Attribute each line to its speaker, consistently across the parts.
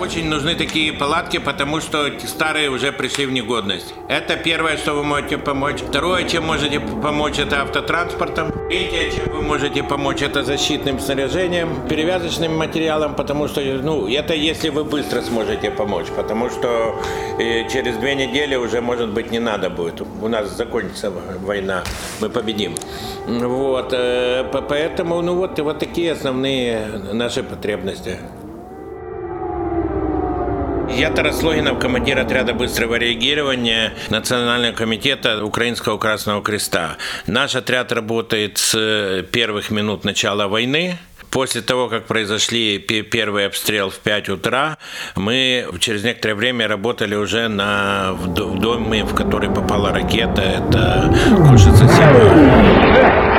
Speaker 1: очень нужны такие палатки, потому что старые уже пришли в негодность. Это первое, что вы можете помочь. Второе, чем можете помочь, это автотранспортом. Третье, чем вы можете помочь, это защитным снаряжением, перевязочным материалом, потому что, ну, это если вы быстро сможете помочь, потому что э, через две недели уже, может быть, не надо будет. У нас закончится война, мы победим. Вот, э, поэтому, ну вот, вот такие основные наши потребности. Я Тарас Логинов, командир отряда быстрого реагирования Национального комитета Украинского Красного Креста. Наш отряд работает с первых минут начала войны. После того, как произошли первый обстрел в 5 утра, мы через некоторое время работали уже на, в доме, в который попала ракета. Это Кушица 7.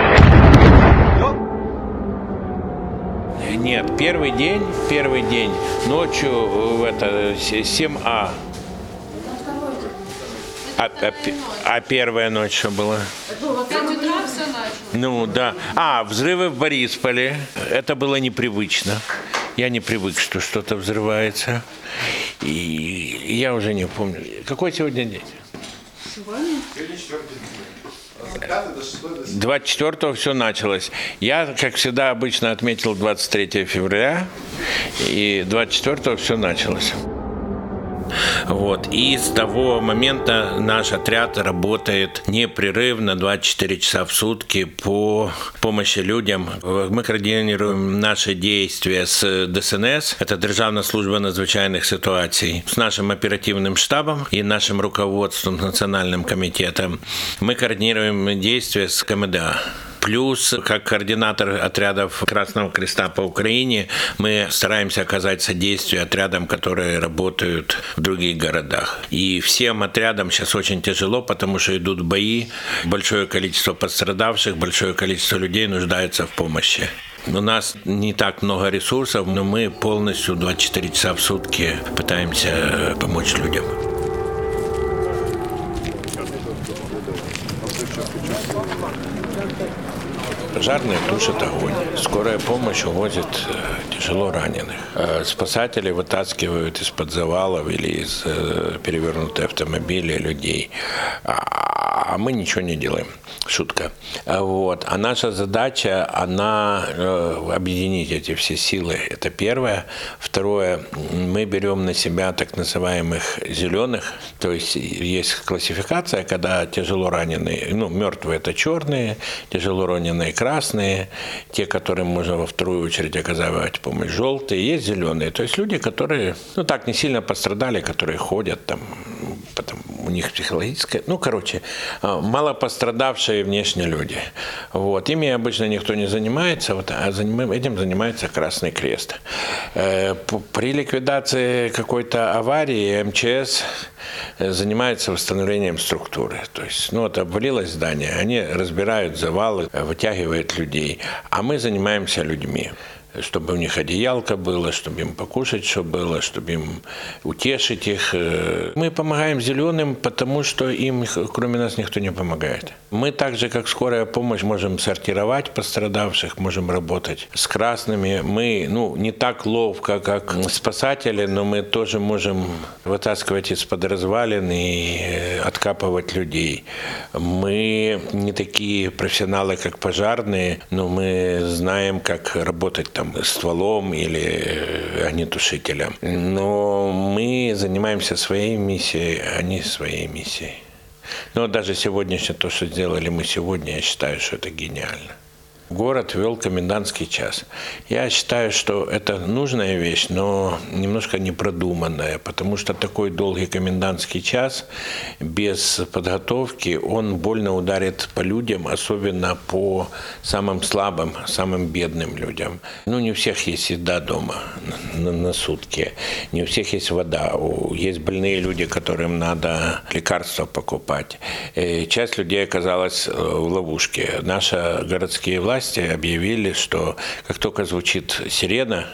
Speaker 1: Нет, первый день, первый день, ночью в это 7А. А, а, а первая ночь что была? Ну да. А, взрывы в Борисполе. Это было непривычно. Я не привык, что что-то взрывается. И я уже не помню. Какой сегодня день? Сегодня? 24 все началось. Я, как всегда, обычно отметил 23 февраля, и 24 все началось. Вот. И с того момента наш отряд работает непрерывно 24 часа в сутки по помощи людям. Мы координируем наши действия с ДСНС, это Державная служба надзвичайных ситуаций, с нашим оперативным штабом и нашим руководством, национальным комитетом. Мы координируем действия с КМДА. Плюс, как координатор отрядов Красного Креста по Украине, мы стараемся оказать содействие отрядам, которые работают в других городах. И всем отрядам сейчас очень тяжело, потому что идут бои, большое количество пострадавших, большое количество людей нуждается в помощи. У нас не так много ресурсов, но мы полностью 24 часа в сутки пытаемся помочь людям. Пожарные тушат огонь. Скорая помощь увозит э, тяжело раненых. Э, спасатели вытаскивают из-под завалов или из э, перевернутой автомобиля людей. А мы ничего не делаем. Шутка. Вот. А наша задача, она объединить эти все силы. Это первое. Второе, мы берем на себя так называемых зеленых. То есть есть классификация, когда тяжело раненые, ну, мертвые это черные, тяжело раненые красные, те, которым можно во вторую очередь оказывать помощь, желтые, есть зеленые. То есть люди, которые, ну так, не сильно пострадали, которые ходят там, потом у них психологическое, ну, короче, а, мало пострадавшие внешне люди. Вот. Ими обычно никто не занимается, вот, а этим занимается Красный Крест. Э, при ликвидации какой-то аварии МЧС э, занимается восстановлением структуры. То есть, ну, вот обвалилось здание, они разбирают завалы, вытягивают людей, а мы занимаемся людьми чтобы у них одеялка было, чтобы им покушать что было, чтобы им утешить их. Мы помогаем зеленым, потому что им, кроме нас, никто не помогает. Мы так же, как скорая помощь, можем сортировать пострадавших, можем работать с красными. Мы, ну, не так ловко, как спасатели, но мы тоже можем вытаскивать из-под развалин и э, откапывать людей. Мы не такие профессионалы, как пожарные, но мы знаем, как работать там стволом или э, огнетушителем. Но мы занимаемся своей миссией, а не своей миссией. Но даже сегодняшнее то, что сделали мы сегодня, я считаю, что это гениально город ввел комендантский час. Я считаю, что это нужная вещь, но немножко непродуманная, потому что такой долгий комендантский час без подготовки, он больно ударит по людям, особенно по самым слабым, самым бедным людям. Ну, не у всех есть еда дома на, на сутки, не у всех есть вода, есть больные люди, которым надо лекарства покупать. И часть людей оказалась э, в ловушке. Наши городские власти власти объявили, что как только звучит сирена,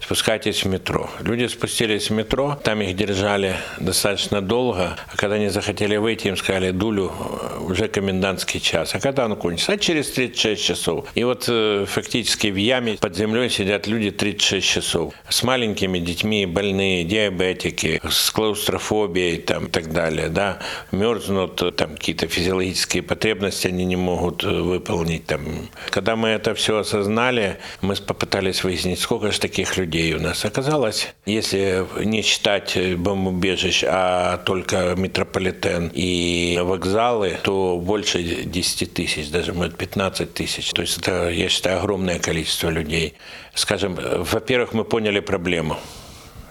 Speaker 1: спускайтесь в метро. Люди спустились в метро, там их держали достаточно долго, а когда они захотели выйти, им сказали, Дулю, уже комендантский час. А когда он кончится? А через 36 часов. И вот э, фактически в яме под землей сидят люди 36 часов. С маленькими детьми, больные, диабетики, с клаустрофобией там, и так далее. Да? Мерзнут, там какие-то физиологические потребности они не могут э, выполнить. Там. Когда мы это все осознали, мы попытались выяснить, сколько же таких людей у нас оказалось. Если не считать э, бомбоубежищ, а только метрополитен и вокзалы, то больше 10 тысяч, даже может 15 тысяч. То есть это, я считаю, огромное количество людей. Скажем, во-первых, мы поняли проблему.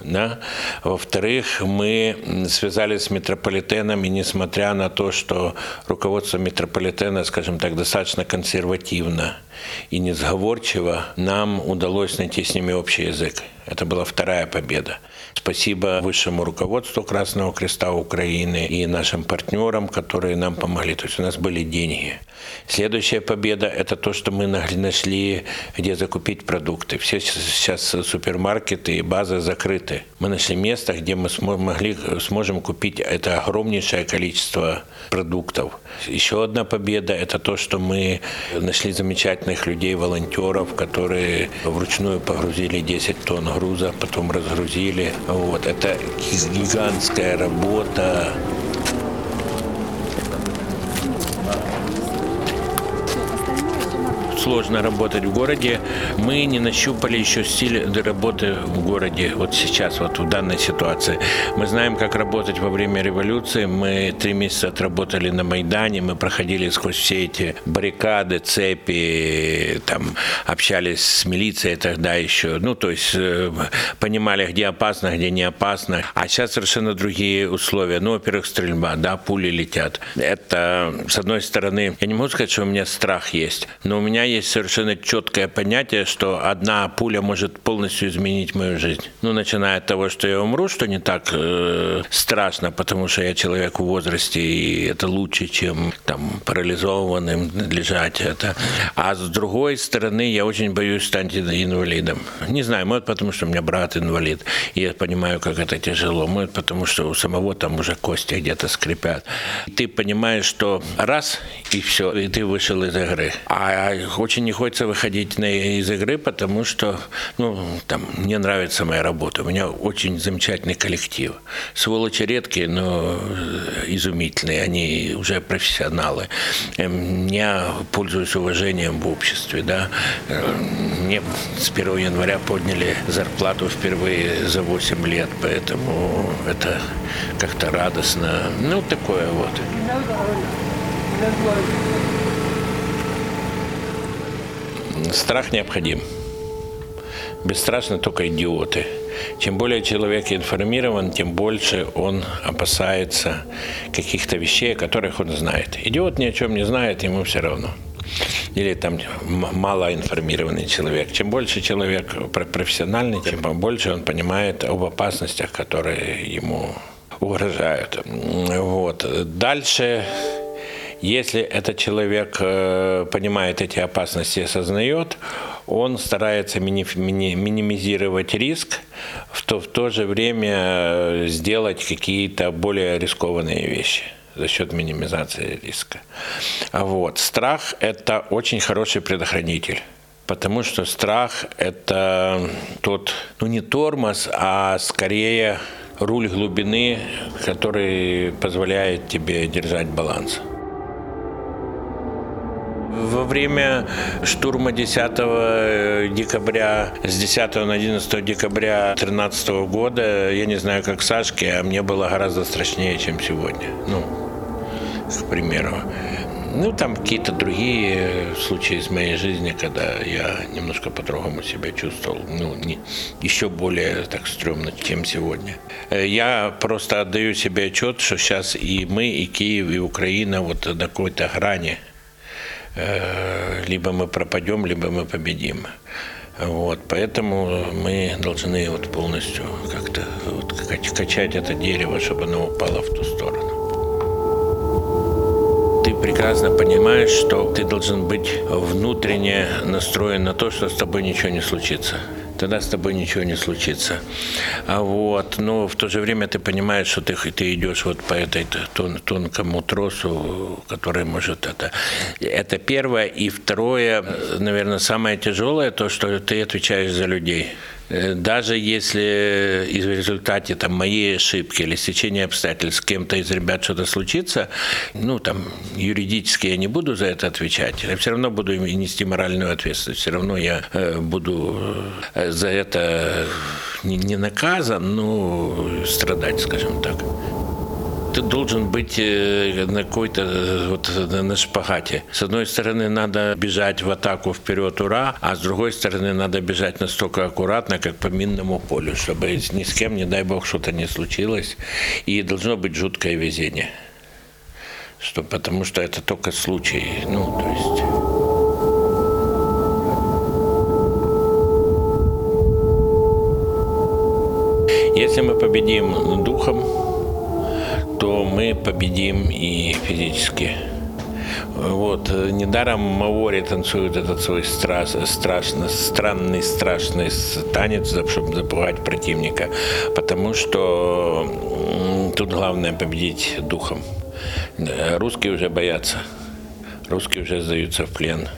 Speaker 1: Да? Во-вторых, мы связались с метрополитеном, и несмотря на то, что руководство метрополитена, скажем так, достаточно консервативно и несговорчиво, нам удалось найти с ними общий язык. Это была вторая победа. Спасибо высшему руководству Красного Креста Украины и нашим партнерам, которые нам помогли. То есть у нас были деньги. Следующая победа – это то, что мы нашли, где закупить продукты. Все сейчас супермаркеты и базы закрыты. Мы нашли место, где мы могли, сможем купить это огромнейшее количество продуктов. Еще одна победа – это то, что мы нашли замечательных людей, волонтеров, которые вручную погрузили 10 тонн груза, потом разгрузили. Вот. Это гигантская работа. Сложно работать в городе. Мы не нащупали еще стиль работы в городе вот сейчас, вот в данной ситуации. Мы знаем, как работать во время революции. Мы три месяца отработали на Майдане, мы проходили сквозь все эти баррикады, цепи, там, общались с милицией тогда еще. Ну, то есть э, понимали, где опасно, где не опасно. А сейчас совершенно другие условия. Ну, во-первых, стрельба, да, пули летят. Это, с одной стороны, я не могу сказать, что у меня страх есть, но у меня есть есть совершенно четкое понятие, что одна пуля может полностью изменить мою жизнь. Ну, начиная от того, что я умру, что не так э, страшно, потому что я человек в возрасте, и это лучше, чем там парализованным лежать. Это. А с другой стороны, я очень боюсь стать инвалидом. Не знаю, может, потому что у меня брат инвалид, и я понимаю, как это тяжело. Может, потому что у самого там уже кости где-то скрипят. Ты понимаешь, что раз, и все, и ты вышел из игры. А очень не хочется выходить на, из игры, потому что ну, там, мне нравится моя работа. У меня очень замечательный коллектив. Сволочи редкие, но изумительные. Они уже профессионалы. Эм, я пользуюсь уважением в обществе. Да? Эм, мне с 1 января подняли зарплату впервые за 8 лет, поэтому это как-то радостно. Ну, такое вот. Страх необходим. Бесстрашны только идиоты. Чем более человек информирован, тем больше он опасается каких-то вещей, о которых он знает. Идиот ни о чем не знает, ему все равно. Или там мало информированный человек. Чем больше человек профессиональный, тем больше он понимает об опасностях, которые ему угрожают. Вот. Дальше если этот человек э, понимает эти опасности и осознает, он старается минимизировать риск, в то, в то же время э, сделать какие-то более рискованные вещи за счет минимизации риска. Вот. Страх – это очень хороший предохранитель. Потому что страх – это тот, ну не тормоз, а скорее руль глубины, который позволяет тебе держать баланс. Во время штурма 10 э, декабря, с 10 на 11 декабря 2013 года, я не знаю, как Сашке, а мне было гораздо страшнее, чем сегодня. Ну, к примеру. Ну, там какие-то другие случаи из моей жизни, когда я немножко по-другому себя чувствовал, ну, не, еще более так стрёмно, чем сегодня. Э, я просто отдаю себе отчет, что сейчас и мы, и Киев, и Украина вот на какой-то грани – Э, либо мы пропадем, либо мы победим. Вот, поэтому мы должны вот полностью как-то вот качать это дерево, чтобы оно упало в ту сторону. Ты прекрасно понимаешь, что ты должен быть внутренне настроен на то, что с тобой ничего не случится. Тогда с тобой ничего не случится. А вот, но в то же время ты понимаешь, что ты, ты идешь вот по этой тон, тонкому тросу, который может это. Это первое. И второе, наверное, самое тяжелое, то, что ты отвечаешь за людей. Э, даже если в результате там, моей ошибки или стечения обстоятельств с кем-то из ребят что-то случится, ну, там, юридически я не буду за это отвечать, я все равно буду нести моральную ответственность, все равно я э, буду э, за это не наказан, но страдать, скажем так ты должен быть э, на какой-то э, вот на шпагате. С одной стороны, надо бежать в атаку вперед, ура, а с другой стороны, надо бежать настолько аккуратно, как по минному полю, чтобы ни с кем, не дай бог, что-то не случилось. И должно быть жуткое везение. Что, потому что это только случай. Ну, то есть... Если мы победим духом, то мы победим и физически. Вот. Недаром Маори танцуют этот свой страш, страшно, странный, страшный танец, чтобы запугать противника. Потому что тут главное победить духом. Русские уже боятся. Русские уже сдаются в плен.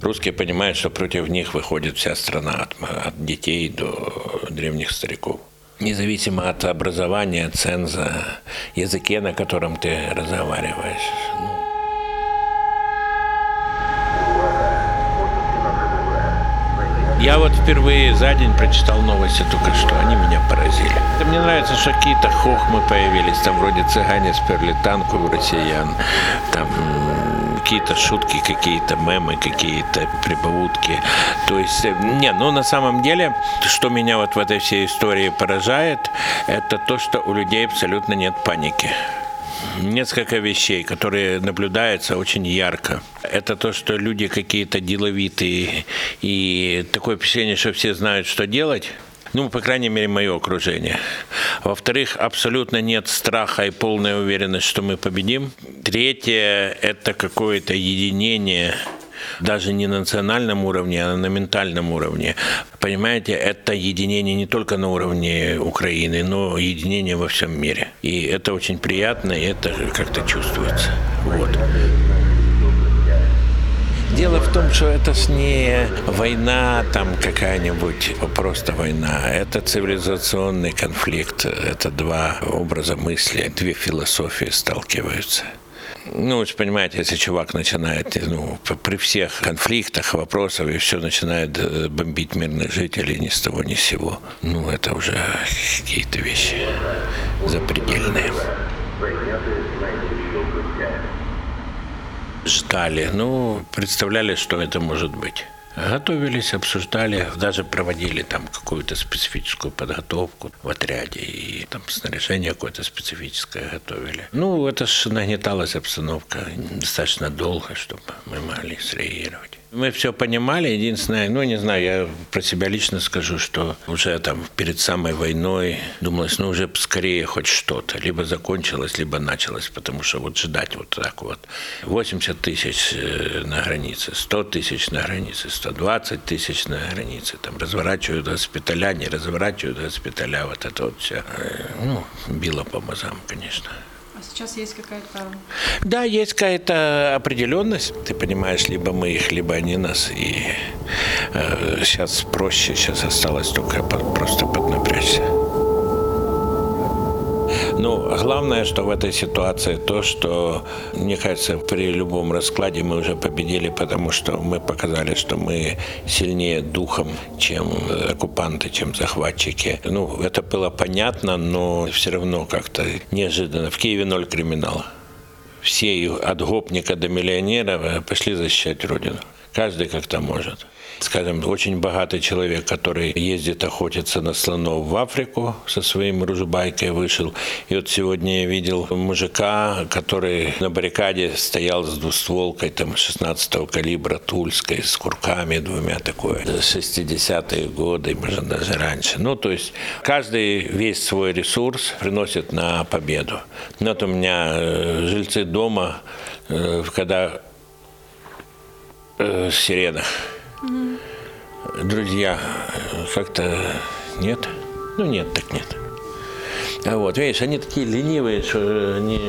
Speaker 1: Русские понимают, что против них выходит вся страна, от, от детей до древних стариков независимо от образования, ценза, языке, на котором ты разговариваешь. Ну. Я вот впервые за день прочитал новости только что, они меня поразили. Мне нравится, что какие-то хохмы появились, там вроде цыгане сперли танку у россиян, там какие-то шутки, какие-то мемы, какие-то прибаутки. То есть, э, не, ну на самом деле, что меня вот в этой всей истории поражает, это то, что у людей абсолютно нет паники несколько вещей, которые наблюдаются очень ярко. Это то, что люди какие-то деловитые, и такое впечатление, что все знают, что делать. Ну, по крайней мере, мое окружение. Во-вторых, абсолютно нет страха и полная уверенность, что мы победим. Третье – это какое-то единение даже не на национальном уровне, а на ментальном уровне. Понимаете, это единение не только на уровне Украины, но единение во всем мире. И это очень приятно, и это как-то чувствуется. Вот. Дело в том, что это не война там какая-нибудь, просто война. Это цивилизационный конфликт. Это два образа мысли, две философии сталкиваются. Ну, вы же понимаете, если чувак начинает, ну, при всех конфликтах, вопросах, и все начинает э, бомбить мирных жителей ни с того ни с сего, ну, это уже какие-то вещи запредельные ждали, ну, представляли, что это может быть. Готовились, обсуждали, даже проводили там какую-то специфическую подготовку в отряде и там снаряжение какое-то специфическое готовили. Ну, это же нагнеталась обстановка достаточно долго, чтобы мы могли среагировать. Мы все понимали, единственное, ну, не знаю, я про себя лично скажу, что уже там перед самой войной думалось, ну, уже скорее хоть что-то, либо закончилось, либо началось, потому что вот ждать вот так вот. 80 тысяч э, на границе, 100 тысяч на границе, 120 тысяч на границе, там разворачивают госпиталя, не разворачивают госпиталя, вот это вот все, э, ну, било по мозам, конечно.
Speaker 2: А сейчас есть какая-то...
Speaker 1: Да, есть какая-то определенность. Ты понимаешь, либо мы их, либо они нас. И э, сейчас проще, сейчас осталось только просто поднапрячься. Ну, главное, что в этой ситуации то, что, мне кажется, при любом раскладе мы уже победили, потому что мы показали, что мы сильнее духом, чем оккупанты, чем захватчики. Ну, это было понятно, но все равно как-то неожиданно. В Киеве ноль криминала. Все от гопника до миллионера пошли защищать Родину. Каждый как-то может скажем, очень богатый человек, который ездит охотиться на слонов в Африку со своим ружбайкой вышел. И вот сегодня я видел мужика, который на баррикаде стоял с двустволкой там 16-го калибра тульской, с курками двумя такой. 60-е годы, может даже раньше. Ну, то есть каждый весь свой ресурс приносит на победу. Вот у меня э, жильцы дома, э, когда э, сирена друзья, э, как-то нет. Ну нет, так нет. А вот, видишь, они такие ленивые, что они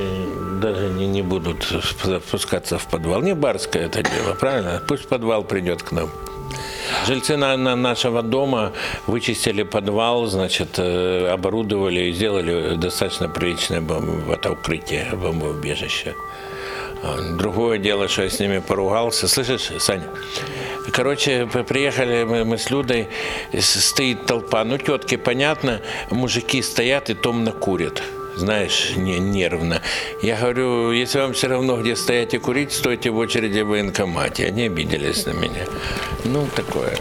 Speaker 1: даже не, не будут спускаться в подвал. Не барское это дело, правильно? Пусть подвал придет к нам. Жильцы на, на нашего дома вычистили подвал, значит, э, оборудовали и сделали достаточно приличное бом- это укрытие, бомбоубежище. Другое дело, что я с ними поругался. Слышишь, Саня? Короче, приехали мы, с Людой, стоит толпа. Ну, тетки, понятно, мужики стоят и томно курят. Знаешь, не, нервно. Я говорю, если вам все равно где стоять и курить, стойте в очереди в военкомате. Они обиделись на меня. Ну, такое.